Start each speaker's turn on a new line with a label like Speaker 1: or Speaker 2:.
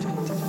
Speaker 1: ちゃくち。